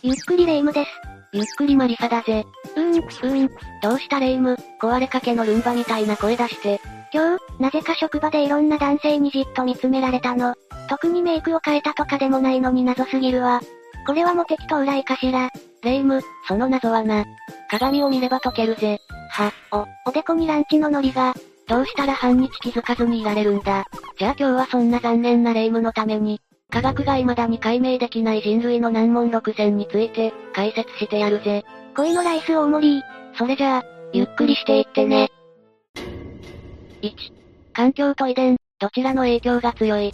ゆっくりレ夢ムです。ゆっくりマリサだぜ。うーん、うーん。どうしたレ夢？ム、壊れかけのルンバみたいな声出して。今日、なぜか職場でいろんな男性にじっと見つめられたの。特にメイクを変えたとかでもないのに謎すぎるわ。これはモテキと裏いかしら。レ夢ム、その謎はな。鏡を見れば解けるぜ。は、お、おでこにランチのノリが。どうしたら半日気づかずにいられるんだ。じゃあ今日はそんな残念なレ夢ムのために、科学が未だに解明できない人類の難問6選について、解説してやるぜ。恋のライス大盛りそれじゃあ、ゆっくりしていってね。1、環境と遺伝、どちらの影響が強い？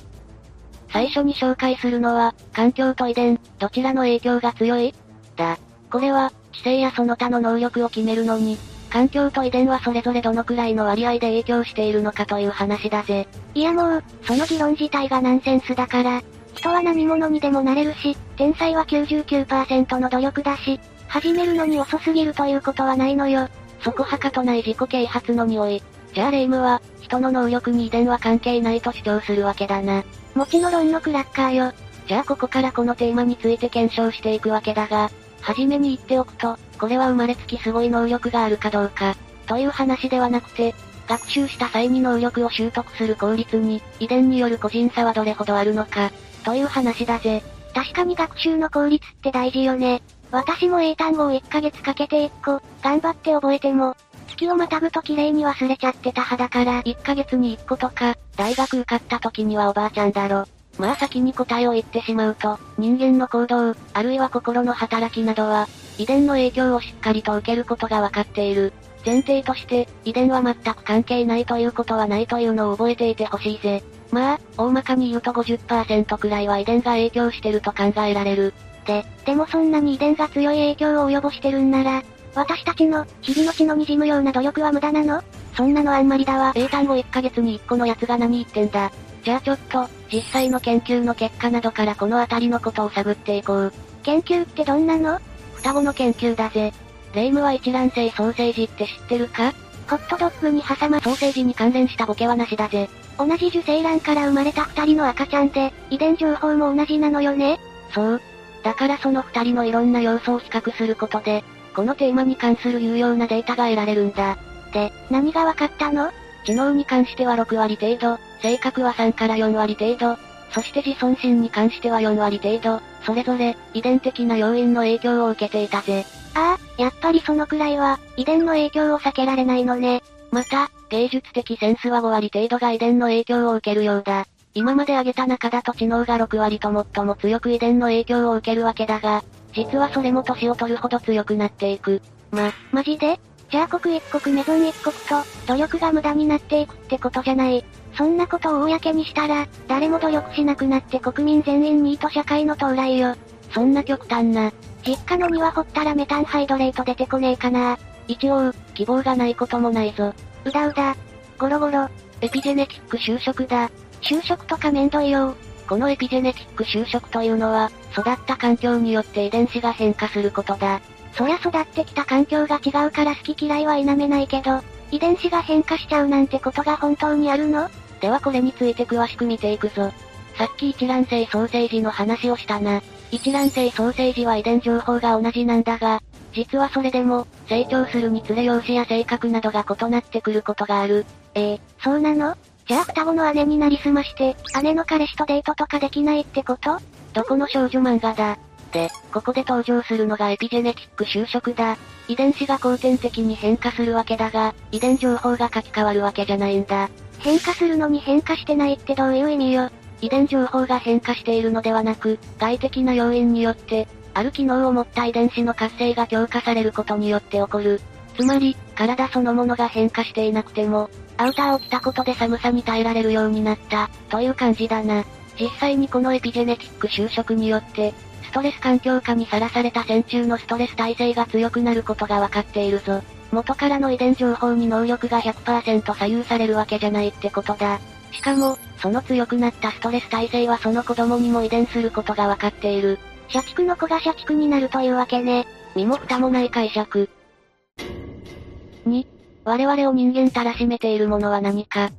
最初に紹介するのは、環境と遺伝、どちらの影響が強い？だ。これは、知性やその他の能力を決めるのに、環境と遺伝はそれぞれどのくらいの割合で影響しているのかという話だぜ。いやもう、その議論自体がナンセンスだから、人は何者にでもなれるし、天才は99%の努力だし、始めるのに遅すぎるということはないのよ。そこはかとない自己啓発の匂い。じゃあレイムは、人の能力に遺伝は関係ないと主張するわけだな。もちのろんのクラッカーよ。じゃあここからこのテーマについて検証していくわけだが、はじめに言っておくと、これは生まれつきすごい能力があるかどうか、という話ではなくて、学習した際に能力を習得する効率に、遺伝による個人差はどれほどあるのか、という話だぜ。確かに学習の効率って大事よね。私も英単語を1ヶ月かけて1個、頑張って覚えても、月をまたぐと綺麗に忘れちゃってた派だから1ヶ月に1個とか、大学受かった時にはおばあちゃんだろ。まあ先に答えを言ってしまうと、人間の行動、あるいは心の働きなどは、遺伝の影響をしっかりと受けることがわかっている。前提として、遺伝は全く関係ないということはないというのを覚えていてほしいぜ。まあ、大まかに言うと50%くらいは遺伝が影響してると考えられる。で、でもそんなに遺伝が強い影響を及ぼしてるんなら、私たちの、日々の血の滲むような努力は無駄なの？そんなのあんまりだわ。英単語1ヶ月に1個のやつが何言ってんだ。じゃあちょっと、実際の研究の結果などからこのあたりのことを探っていこう。研究ってどんなの？双子の研究だぜ。レイムは一卵性ソーセージって知ってるか？ホットドッグに挟まソーセージに関連したボケはなしだぜ。同じ受精卵から生まれた二人の赤ちゃんで、遺伝情報も同じなのよね？そう。だからその二人のいろんな要素を比較することで、このテーマに関する有用なデータが得られるんだ。で、何が分かったの？知能に関しては6割程度、性格は3から4割程度、そして自尊心に関しては4割程度、それぞれ、遺伝的な要因の影響を受けていたぜ。ああ、やっぱりそのくらいは、遺伝の影響を避けられないのね。また、芸術的センスは5割程度が遺伝の影響を受けるようだ。今まで挙げた中だと知能が6割と最も強く遺伝の影響を受けるわけだが、実はそれも年を取るほど強くなっていく。ま、マジで？じゃあ刻一刻メゾン一刻と、努力が無駄になっていくってことじゃない。そんなことを公にしたら、誰も努力しなくなって国民全員ニート社会の到来よ。そんな極端な。実家の庭掘ったらメタンハイドレート出てこねえかな。一応、希望がないこともないぞ。うだうだ。ゴロゴロ。エピジェネティック就職だ。就職とかめんどいよ。このエピジェネティック就職というのは、育った環境によって遺伝子が変化することだ。そりゃ育ってきた環境が違うから好き嫌いは否めないけど、遺伝子が変化しちゃうなんてことが本当にあるの？ではこれについて詳しく見ていくぞ。さっき一卵性ソーセージの話をしたな。一卵性ソーセージは遺伝情報が同じなんだが、実はそれでも、成長するにつれ容姿や性格などが異なってくることがある。ええー、そうなの？じゃあ双子の姉になりすまして、姉の彼氏とデートとかできないってこと？どこの少女漫画だ？で、ここで登場するのがエピジェネティック就職だ。遺伝子が後天的に変化するわけだが、遺伝情報が書き換わるわけじゃないんだ。変化するのに変化してないってどういう意味よ？遺伝情報が変化しているのではなく、外的な要因によって、ある機能を持った遺伝子の活性が強化されることによって起こる。つまり、体そのものが変化していなくても、アウターを着たことで寒さに耐えられるようになった、という感じだな。実際にこのエピジェネティック就職によって、ストレス環境下にさらされた線虫のストレス耐性が強くなることがわかっているぞ。元からの遺伝情報に能力が100%左右されるわけじゃないってことだ。しかも、その強くなったストレス耐性はその子供にも遺伝することがわかっている。社畜の子が社畜になるというわけね。身も蓋もない解釈。2、我々を人間たらしめているものは何か。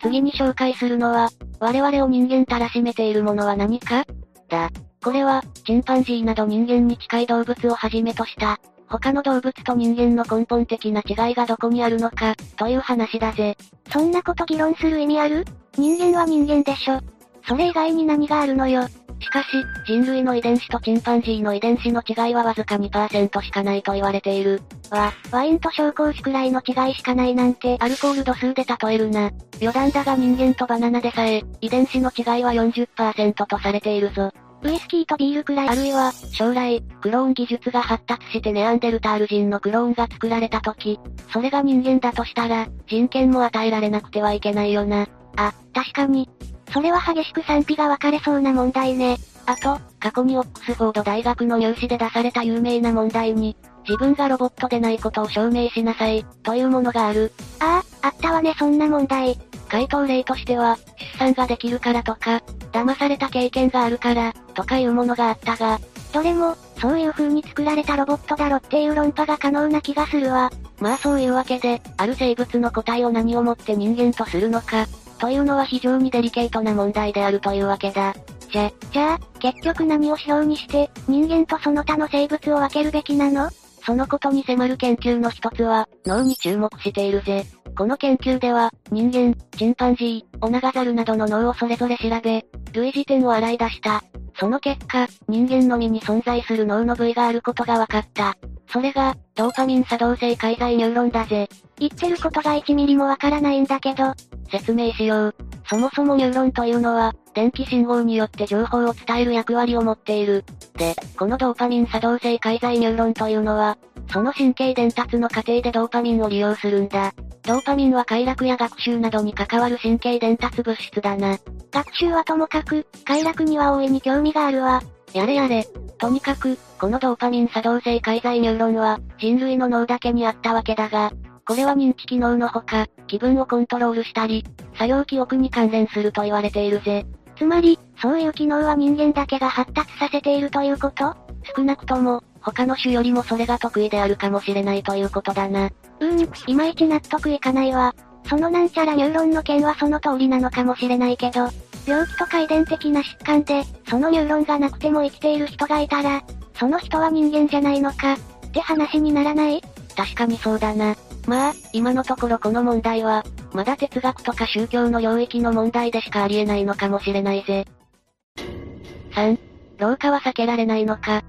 次に紹介するのは、我々を人間たらしめているものは何かだ。これは、チンパンジーなど人間に近い動物をはじめとした、他の動物と人間の根本的な違いがどこにあるのか、という話だぜ。そんなこと議論する意味ある？人間は人間でしょ。それ以外に何があるのよ。しかし、人類の遺伝子とチンパンジーの遺伝子の違いはわずか2%しかないと言われている。わ、ワインと紹興酒くらいの違いしかないなんて、アルコール度数で例えるな。余談だが人間とバナナでさえ、遺伝子の違いは40%とされているぞ。ウイスキーとビールくらい。あるいは、将来、クローン技術が発達してネアンデルタール人のクローンが作られた時、それが人間だとしたら、人権も与えられなくてはいけないよな。あ、確かに。それは激しく賛否が分かれそうな問題ね。あと、過去にオックスフォード大学の入試で出された有名な問題に、自分がロボットでないことを証明しなさい、というものがある。ああ、あったわねそんな問題。回答例としては、出産ができるからとか、騙された経験があるから、とかいうものがあったが、どれも、そういう風に作られたロボットだろっていう論破が可能な気がするわ。まあそういうわけで、ある生物の個体を何をもって人間とするのか、というのは非常にデリケートな問題であるというわけだ。じゃ、じゃあ、結局何を指標にして、人間とその他の生物を分けるべきなの？そのことに迫る研究の一つは、脳に注目しているぜ。この研究では、人間、チンパンジー、オナガザルなどの脳をそれぞれ調べ、類似点を洗い出した。その結果、人間のみに存在する脳の部位があることが分かった。それが、ドーパミン作動性介在ニューロンだぜ。言ってることが1ミリもわからないんだけど。説明しよう。そもそもニューロンというのは、電気信号によって情報を伝える役割を持っている。で、このドーパミン作動性介在ニューロンというのは、その神経伝達の過程でドーパミンを利用するんだ。ドーパミンは快楽や学習などに関わる神経伝達物質だな。学習はともかく、快楽には大いに興味があるわ。やれやれ。とにかく、このドーパミン作動性介在ニューロンは、人類の脳だけにあったわけだが、これは認知機能のほか、気分をコントロールしたり、作業記憶に関連すると言われているぜ。つまり、そういう機能は人間だけが発達させているということ？少なくとも、他の種よりもそれが得意であるかもしれないということだな。うーん、いまいち納得いかないわ。そのなんちゃらニューロンの件はその通りなのかもしれないけど、病気とか遺伝的な疾患で、そのニューロンがなくても生きている人がいたら、その人は人間じゃないのか、って話にならない？確かにそうだな。まあ、今のところこの問題は、まだ哲学とか宗教の領域の問題でしかありえないのかもしれないぜ。3. 老化は避けられないのか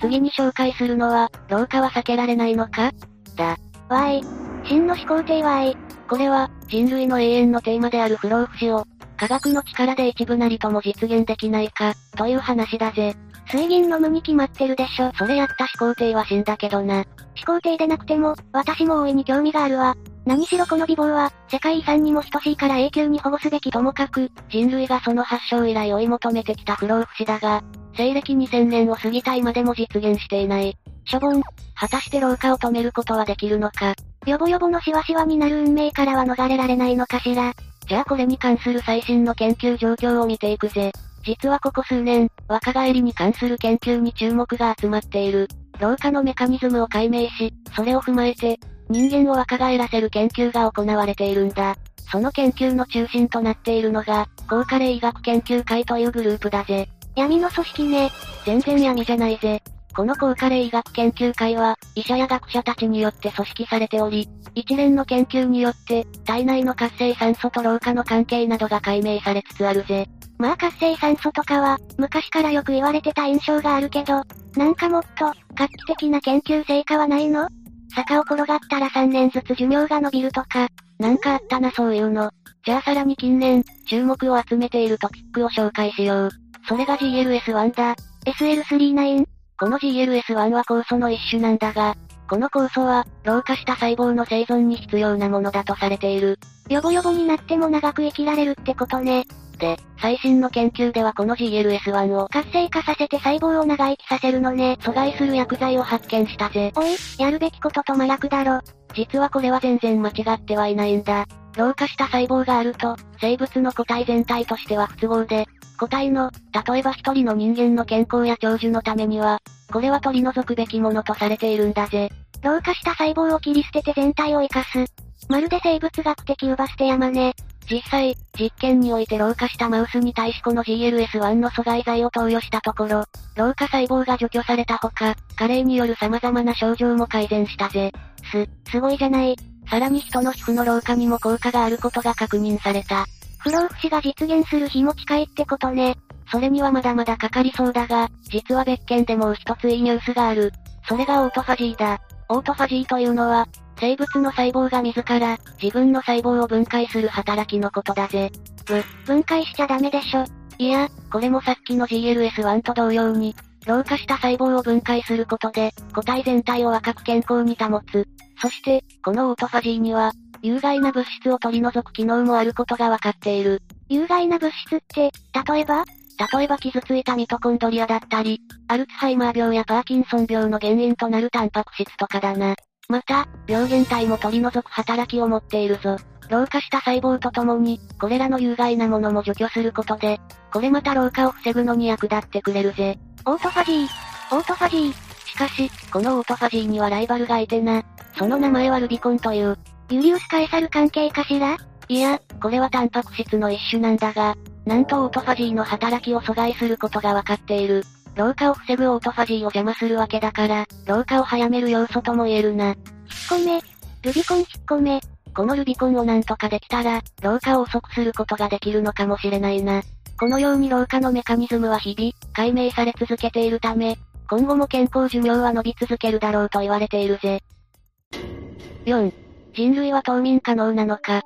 次に紹介するのは、老化は避けられないのか？だ。わい。真の思考定わい。これは、人類の永遠のテーマである不老不死を、科学の力で一部なりとも実現できないか、という話だぜ。水銀飲むに決まってるでしょ。それやった思考定は死んだけどな。思考定でなくても、私も大いに興味があるわ。何しろこの美貌は、世界遺産にも等しいから永久に保護すべきともかく、人類がその発祥以来追い求めてきた不老不死だが、西暦2000年を過ぎた今でも実現していない。しょぼん。果たして老化を止めることはできるのか。よぼよぼのしわしわになる運命からは逃れられないのかしら。じゃあこれに関する最新の研究状況を見ていくぜ。実はここ数年、若返りに関する研究に注目が集まっている。老化のメカニズムを解明し、それを踏まえて、人間を若返らせる研究が行われているんだ。その研究の中心となっているのが、高加齢医学研究会というグループだぜ。闇の組織ね。全然闇じゃないぜ。この高加齢医学研究会は、医者や学者たちによって組織されており、一連の研究によって、体内の活性酸素と老化の関係などが解明されつつあるぜ。まあ活性酸素とかは、昔からよく言われてた印象があるけど、なんかもっと、画期的な研究成果はないの？坂を転がったら3年ずつ寿命が伸びるとか、なんかあったなそういうの。じゃあさらに近年、注目を集めているトピックを紹介しよう。それが GLS1 だ。SL39? この GLS1 は酵素の一種なんだが、この酵素は、老化した細胞の生存に必要なものだとされている。ヨボヨボになっても長く生きられるってことね。で、最新の研究ではこの GLS1 を活性化させて細胞を長生きさせるのね。阻害する薬剤を発見したぜ。おい、やるべきことと真逆だろ。実はこれは全然間違ってはいないんだ。老化した細胞があると、生物の個体全体としては不都合で、個体の、例えば一人の人間の健康や長寿のためには、これは取り除くべきものとされているんだぜ。老化した細胞を切り捨てて全体を生かす。まるで生物学的ウバステ山ね。実際、実験において老化したマウスに対しこの GLS-1 の阻害剤を投与したところ、老化細胞が除去されたほか、加齢による様々な症状も改善したぜ。す、すごいじゃない。さらに人の皮膚の老化にも効果があることが確認された。不老不死が実現する日も近いってことね。それにはまだまだかかりそうだが、実は別件でもう一ついいニュースがある。それがオートファジーだ。オートファジーというのは、生物の細胞が自ら、自分の細胞を分解する働きのことだぜ。ぶ、分解しちゃダメでしょ。いや、これもさっきの GLS-1 と同様に、老化した細胞を分解することで、個体全体を若く健康に保つ。そして、このオートファジーには、有害な物質を取り除く機能もあることがわかっている。有害な物質って、例えば？例えば傷ついたミトコンドリアだったり、アルツハイマー病やパーキンソン病の原因となるタンパク質とかだな。また、病原体も取り除く働きを持っているぞ。老化した細胞とともに、これらの有害なものも除去することで、これまた老化を防ぐのに役立ってくれるぜ。オートファジー。オートファジー。しかし、このオートファジーにはライバルがいてな。その名前はルビコンという。ユリウスカエサル関係かしら？いや、これはタンパク質の一種なんだが、なんとオートファジーの働きを阻害することがわかっている。老化を防ぐオートファジーを邪魔するわけだから、老化を早める要素とも言えるな。引っ込め。ルビコン引っ込め。このルビコンをなんとかできたら、老化を遅くすることができるのかもしれないな。このように老化のメカニズムは日々、解明され続けているため、今後も健康寿命は伸び続けるだろうと言われているぜ。4. 人類は冬眠可能なのか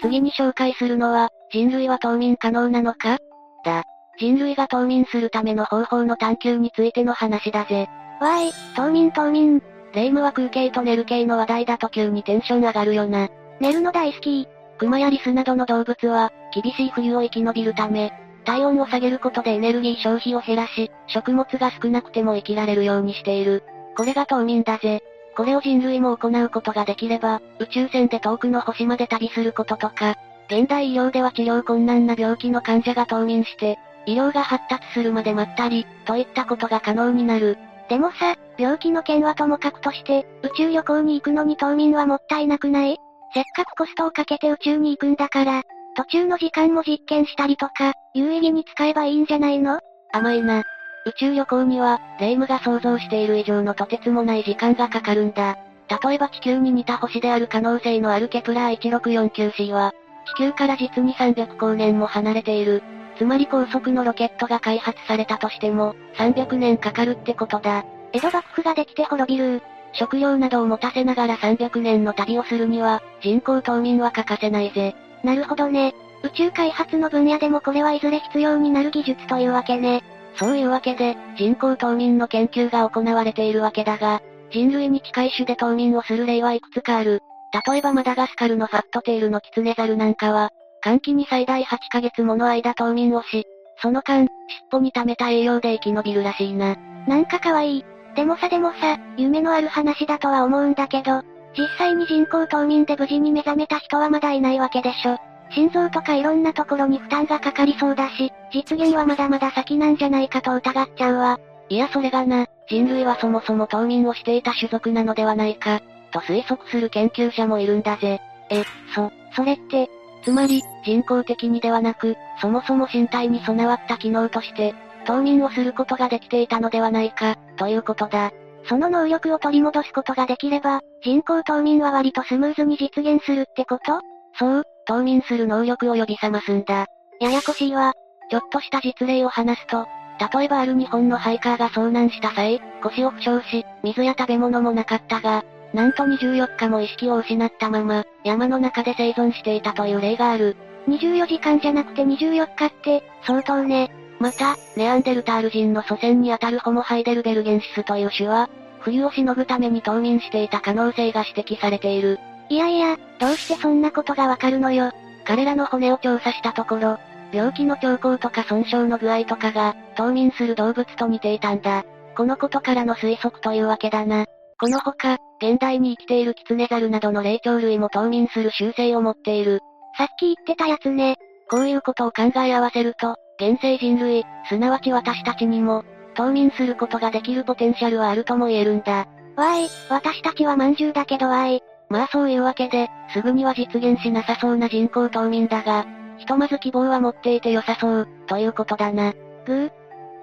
次に紹介するのは、人類は冬眠可能なのかだ。人類が冬眠するための方法の探求についての話だぜ。わーい、冬眠冬眠。霊夢は空系と寝る系の話題だと急にテンション上がるよな。寝るの大好き。熊やリスなどの動物は、厳しい冬を生き延びるため、体温を下げることでエネルギー消費を減らし、食物が少なくても生きられるようにしている。これが冬眠だぜ。これを人類も行うことができれば、宇宙船で遠くの星まで旅することとか、現代医療では治療困難な病気の患者が冬眠して、医療が発達するまで待ったり、といったことが可能になる。でもさ、病気の件はともかくとして、宇宙旅行に行くのに冬眠はもったいなくない？せっかくコストをかけて宇宙に行くんだから、途中の時間も実験したりとか、有意義に使えばいいんじゃないの？甘いな。宇宙旅行には、霊夢が想像している以上のとてつもない時間がかかるんだ。例えば地球に似た星である可能性のあるケプラー 1649c は、地球から実に300光年も離れている。つまり高速のロケットが開発されたとしても、300年かかるってことだ。江戸幕府ができて滅びる。食料などを持たせながら300年の旅をするには、人工冬眠は欠かせないぜ。なるほどね。宇宙開発の分野でもこれはいずれ必要になる技術というわけね。そういうわけで、人工冬眠の研究が行われているわけだが、人類に近い種で冬眠をする例はいくつかある。例えばマダガスカルのファットテールのキツネザルなんかは、寒気に最大8ヶ月もの間冬眠をし、その間、尻尾に溜めた栄養で生き延びるらしいな。なんか可愛い。でもさでもさ、夢のある話だとは思うんだけど、実際に人工冬眠で無事に目覚めた人はまだいないわけでしょ。心臓とかいろんなところに負担がかかりそうだし、実現はまだまだ先なんじゃないかと疑っちゃうわ。いやそれがな、人類はそもそも冬眠をしていた種族なのではないか、と推測する研究者もいるんだぜ。え、そ、それって、つまり、人工的にではなく、そもそも身体に備わった機能として、冬眠をすることができていたのではないか、ということだ。その能力を取り戻すことができれば、人工冬眠は割とスムーズに実現するってこと？そう、冬眠する能力を呼び覚ますんだ。ややこしいわ。ちょっとした実例を話すと、例えばある日本のハイカーが遭難した際、腰を負傷し、水や食べ物もなかったが、なんと24日も意識を失ったまま、山の中で生存していたという例がある。24時間じゃなくて24日って、相当ね。また、ネアンデルタール人の祖先にあたるホモハイデルベルゲンシスという種は、冬をしのぐために冬眠していた可能性が指摘されている。いやいや、どうしてそんなことがわかるのよ。彼らの骨を調査したところ、病気の兆候とか損傷の具合とかが、冬眠する動物と似ていたんだ。このことからの推測というわけだな。このほか、現代に生きているキツネザルなどの霊長類も冬眠する習性を持っている。さっき言ってたやつね。こういうことを考え合わせると、現世人類、すなわち私たちにも、冬眠することができるポテンシャルはあるとも言えるんだ。わーい、私たちはまんじゅうだけどわーい。まあそういうわけで、すぐには実現しなさそうな人工冬眠だが、ひとまず希望は持っていて良さそう、ということだな。ぐー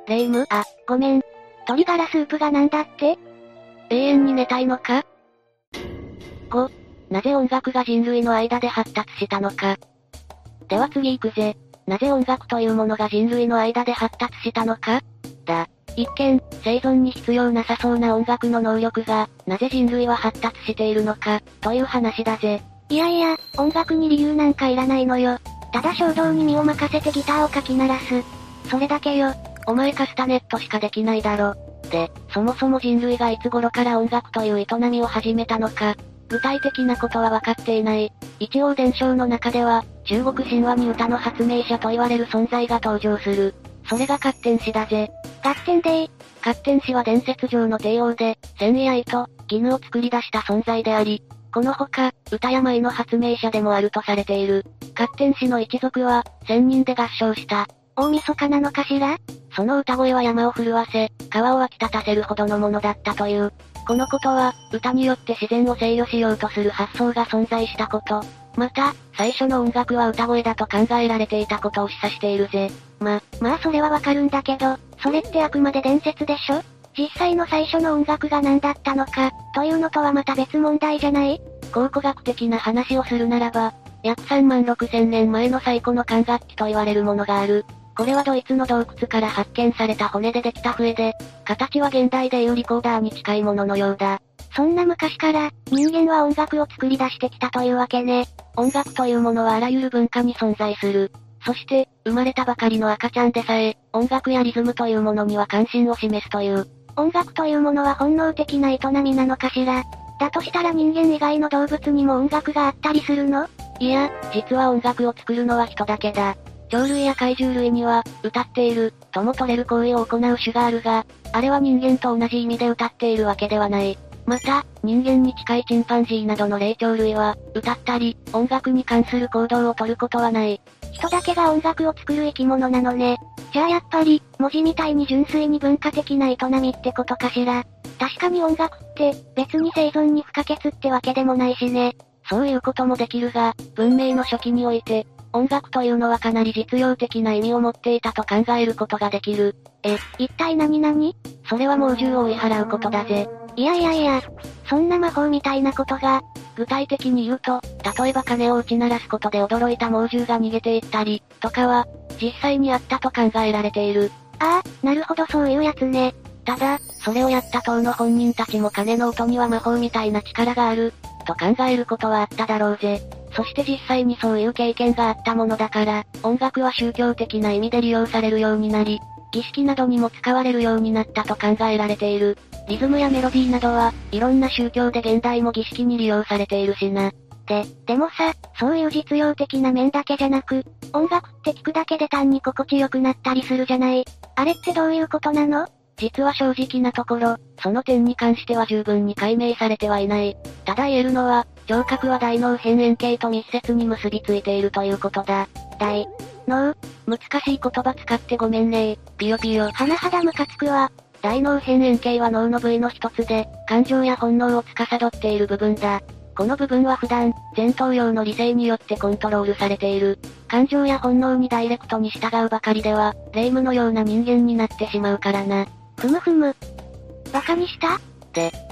レイムあ、ごめん。鶏ガラスープがなんだって？永遠に寝たいのか ?5、なぜ音楽が人類の間で発達したのか？では次行くぜ。なぜ音楽というものが人類の間で発達したのか？だ。一見、生存に必要なさそうな音楽の能力が、なぜ人類は発達しているのか、という話だぜ。いやいや、音楽に理由なんかいらないのよ。ただ衝動に身を任せてギターをかき鳴らす。それだけよ。お前カスタネットしかできないだろ。で、そもそも人類がいつ頃から音楽という営みを始めたのか、具体的なことは分かっていない。一応伝承の中では、中国神話に歌の発明者と言われる存在が登場する。それが勝天使だぜ。勝天でー。勝天使は伝説上の帝王で、繊維愛と、絹を作り出した存在であり、このほか、歌や舞の発明者でもあるとされている。勝天使の一族は、千人で合唱した。大晦日なのかしら？その歌声は山を震わせ、川を湧き立たせるほどのものだったという。このことは、歌によって自然を制御しようとする発想が存在したこと。また、最初の音楽は歌声だと考えられていたことを示唆しているぜ。ま、まあそれはわかるんだけど、それってあくまで伝説でしょ？実際の最初の音楽が何だったのか、というのとはまた別問題じゃない？考古学的な話をするならば、約3万6千年前の最古の管楽器と言われるものがある。これはドイツの洞窟から発見された骨でできた笛で、形は現代でいうリコーダーに近いもののようだ。そんな昔から、人間は音楽を作り出してきたというわけね。音楽というものはあらゆる文化に存在する。そして、生まれたばかりの赤ちゃんでさえ、音楽やリズムというものには関心を示すという。音楽というものは本能的な営みなのかしらだとしたら人間以外の動物にも音楽があったりするの？いや、実は音楽を作るのは人だけだ。鳥類や怪獣類には、歌っている、とも取れる行為を行う種があるが、あれは人間と同じ意味で歌っているわけではない。また、人間に近いチンパンジーなどの霊長類は、歌ったり、音楽に関する行動をとることはない。人だけが音楽を作る生き物なのね。じゃあやっぱり、文字みたいに純粋に文化的な営みってことかしら。確かに音楽って、別に生存に不可欠ってわけでもないしね。そういうこともできるが、文明の初期において、音楽というのはかなり実用的な意味を持っていたと考えることができる。え、一体何々？それは猛獣を追い払うことだぜ。いやいやいや、そんな魔法みたいなことが、具体的に言うと、例えば鐘を打ち鳴らすことで驚いた猛獣が逃げていったり、とかは、実際にあったと考えられている。ああ、なるほどそういうやつね。ただ、それをやった党の本人たちも鐘の音には魔法みたいな力がある、と考えることはあっただろうぜ。そして実際にそういう経験があったものだから、音楽は宗教的な意味で利用されるようになり、儀式などにも使われるようになったと考えられている。リズムやメロディーなどは、いろんな宗教で現代も儀式に利用されているしな。で、でもさ、そういう実用的な面だけじゃなく、音楽って聞くだけで単に心地よくなったりするじゃない。あれってどういうことなの？実は正直なところ、その点に関しては十分に解明されてはいない。ただ言えるのは、聴覚は大脳辺縁系と密接に結びついているということだ。大脳難しい言葉使ってごめんねピヨピヨ。甚だムカつくわ。大脳辺縁系は脳の部位の一つで、感情や本能を司っている部分だ。この部分は普段、前頭葉の理性によってコントロールされている。感情や本能にダイレクトに従うばかりでは、霊夢のような人間になってしまうからな。ふむふむ。馬鹿にした？で、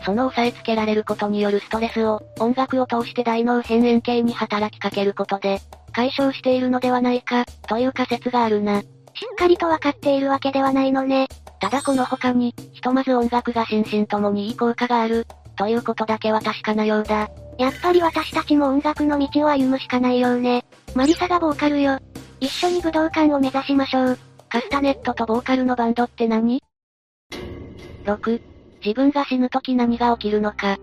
その押さえつけられることによるストレスを、音楽を通して大脳辺縁系に働きかけることで、解消しているのではないか、という仮説があるな。しっかりとわかっているわけではないのね。ただこの他に、ひとまず音楽が心身ともにいい効果がある、ということだけは確かなようだ。やっぱり私たちも音楽の道を歩むしかないようね。マリサがボーカルよ。一緒に武道館を目指しましょう。カスタネットとボーカルのバンドって何 ?6、自分が死ぬ時何が起きるのか。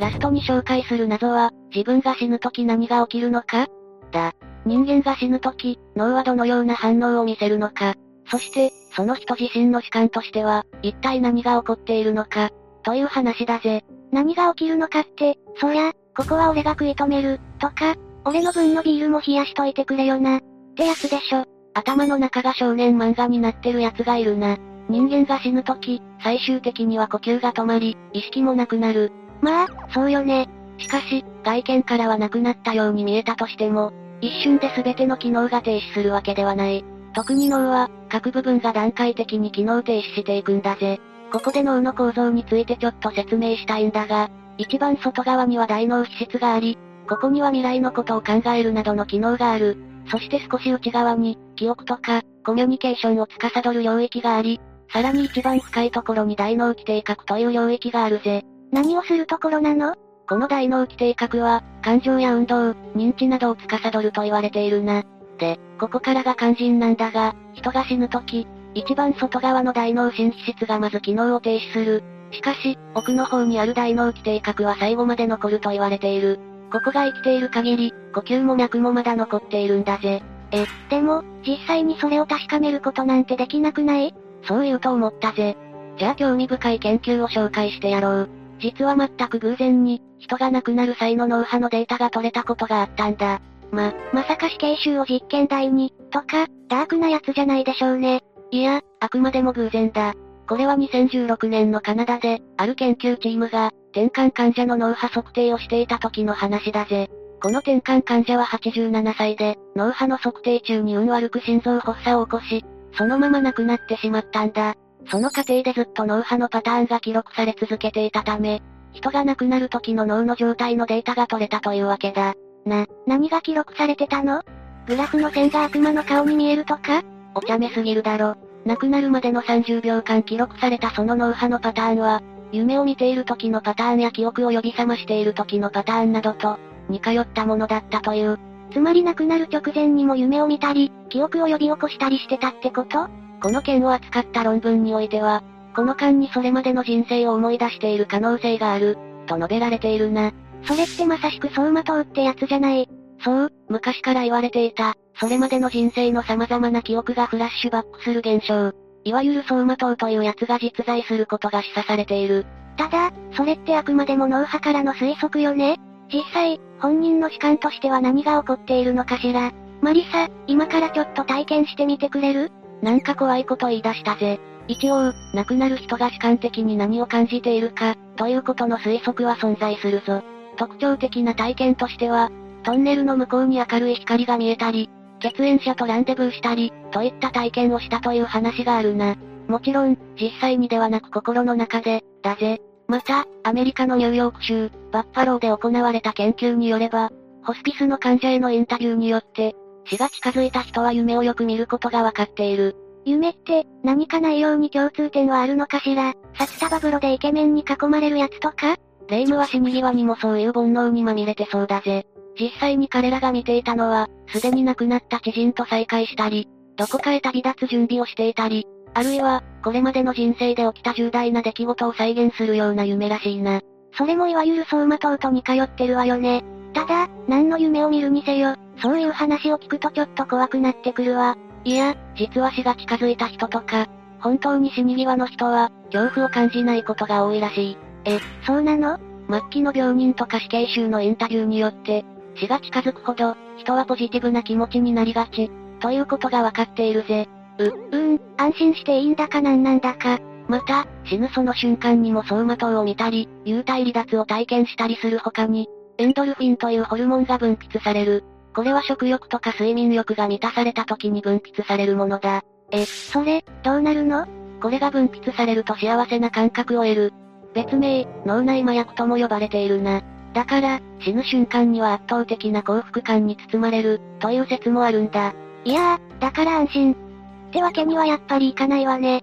ラストに紹介する謎は、自分が死ぬ時何が起きるのかだ。人間が死ぬ時、脳はどのような反応を見せるのか。そして、その人自身の主観としては、一体何が起こっているのか、という話だぜ。何が起きるのかって、そりゃ、ここは俺が食い止める、とか、俺の分のビールも冷やしといてくれよな、ってやつでしょ。頭の中が少年漫画になってるやつがいるな。人間が死ぬとき、最終的には呼吸が止まり、意識もなくなる。まあ、そうよね。しかし、外見からはなくなったように見えたとしても、一瞬で全ての機能が停止するわけではない。特に脳は、各部分が段階的に機能停止していくんだぜ。ここで脳の構造についてちょっと説明したいんだが、一番外側には大脳皮質があり、ここには未来のことを考えるなどの機能がある。そして少し内側に、記憶とか、コミュニケーションを司る領域があり、さらに一番深いところに大脳基底核という領域があるぜ。何をするところなの？この大脳基底核は、感情や運動、認知などを司ると言われているな。で、ここからが肝心なんだが、人が死ぬとき、一番外側の大脳新皮質がまず機能を停止する。しかし、奥の方にある大脳基底核は最後まで残ると言われている。ここが生きている限り、呼吸も脈もまだ残っているんだぜ。え、でも、実際にそれを確かめることなんてできなくない？そう言うと思ったぜ。じゃあ興味深い研究を紹介してやろう。実は全く偶然に、人が亡くなる際の脳波のデータが取れたことがあったんだ。ま、まさか死刑囚を実験台に、とか、ダークなやつじゃないでしょうね。いや、あくまでも偶然だ。これは2016年のカナダで、ある研究チームが、転換患者の脳波測定をしていた時の話だぜ。この転換患者は87歳で、脳波の測定中に運悪く心臓発作を起こし、そのまま亡くなってしまったんだ。その過程でずっと脳波のパターンが記録され続けていたため、人が亡くなる時の脳の状態のデータが取れたというわけだ。な、何が記録されてたの？グラフの線が悪魔の顔に見えるとか？お茶目すぎるだろ。亡くなるまでの30秒間記録されたその脳波のパターンは、夢を見ている時のパターンや記憶を呼び覚ましている時のパターンなどと、似通ったものだったという。つまり亡くなる直前にも夢を見たり、記憶を呼び起こしたりしてたってこと？この件を扱った論文においては、この間にそれまでの人生を思い出している可能性がある、と述べられているな。それってまさしく走馬灯ってやつじゃない？そう、昔から言われていた、それまでの人生の様々な記憶がフラッシュバックする現象。いわゆる走馬灯というやつが実在することが示唆されている。ただ、それってあくまでも脳波からの推測よね？実際、本人の主観としては何が起こっているのかしら。マリサ、今からちょっと体験してみてくれる？なんか怖いこと言い出したぜ。一応、亡くなる人が主観的に何を感じているか、ということの推測は存在するぞ。特徴的な体験としては、トンネルの向こうに明るい光が見えたり、血縁者とランデブーしたり、といった体験をしたという話があるな。もちろん、実際にではなく心の中で、だぜ。また、アメリカのニューヨーク州、バッファローで行われた研究によれば、ホスピスの患者へのインタビューによって、死が近づいた人は夢をよく見ることがわかっている。夢って、何か内容に共通点はあるのかしら？札束風呂でイケメンに囲まれるやつとか？レイムは死に際にもそういう煩悩にまみれてそうだぜ。実際に彼らが見ていたのは、すでに亡くなった知人と再会したり、どこかへ旅立つ準備をしていたり、あるいは、これまでの人生で起きた重大な出来事を再現するような夢らしいな。それもいわゆる走馬灯と似通ってるわよね。ただ、何の夢を見るにせよ、そういう話を聞くとちょっと怖くなってくるわ。いや、実は死が近づいた人とか、本当に死に際の人は、恐怖を感じないことが多いらしい。え、そうなの？末期の病人とか死刑囚のインタビューによって、死が近づくほど、人はポジティブな気持ちになりがち、ということがわかっているぜ。う、うん、安心していいんだかなんなんだか。また、死ぬその瞬間にも走馬灯を見たり、幽体離脱を体験したりする他に、エンドルフィンというホルモンが分泌される。これは食欲とか睡眠欲が満たされた時に分泌されるものだ。え、それ、どうなるの？これが分泌されると幸せな感覚を得る。別名、脳内麻薬とも呼ばれているな。だから、死ぬ瞬間には圧倒的な幸福感に包まれる、という説もあるんだ。いやー、だから安心。ってわけにはやっぱりいかないわね。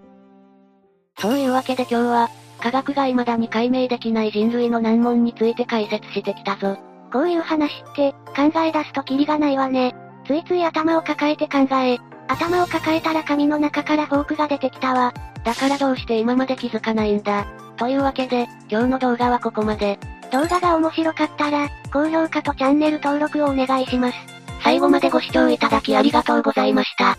そういうわけで今日は、科学が未だに解明できない人類の難問について解説してきたぞ。こういう話って、考え出すとキリがないわね。ついつい頭を抱えて考え、頭を抱えたら紙の中からフォークが出てきたわ。だからどうして今まで気づかないんだ。というわけで、今日の動画はここまで。動画が面白かったら、高評価とチャンネル登録をお願いします。最後までご視聴いただきありがとうございました。